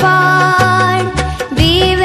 far. with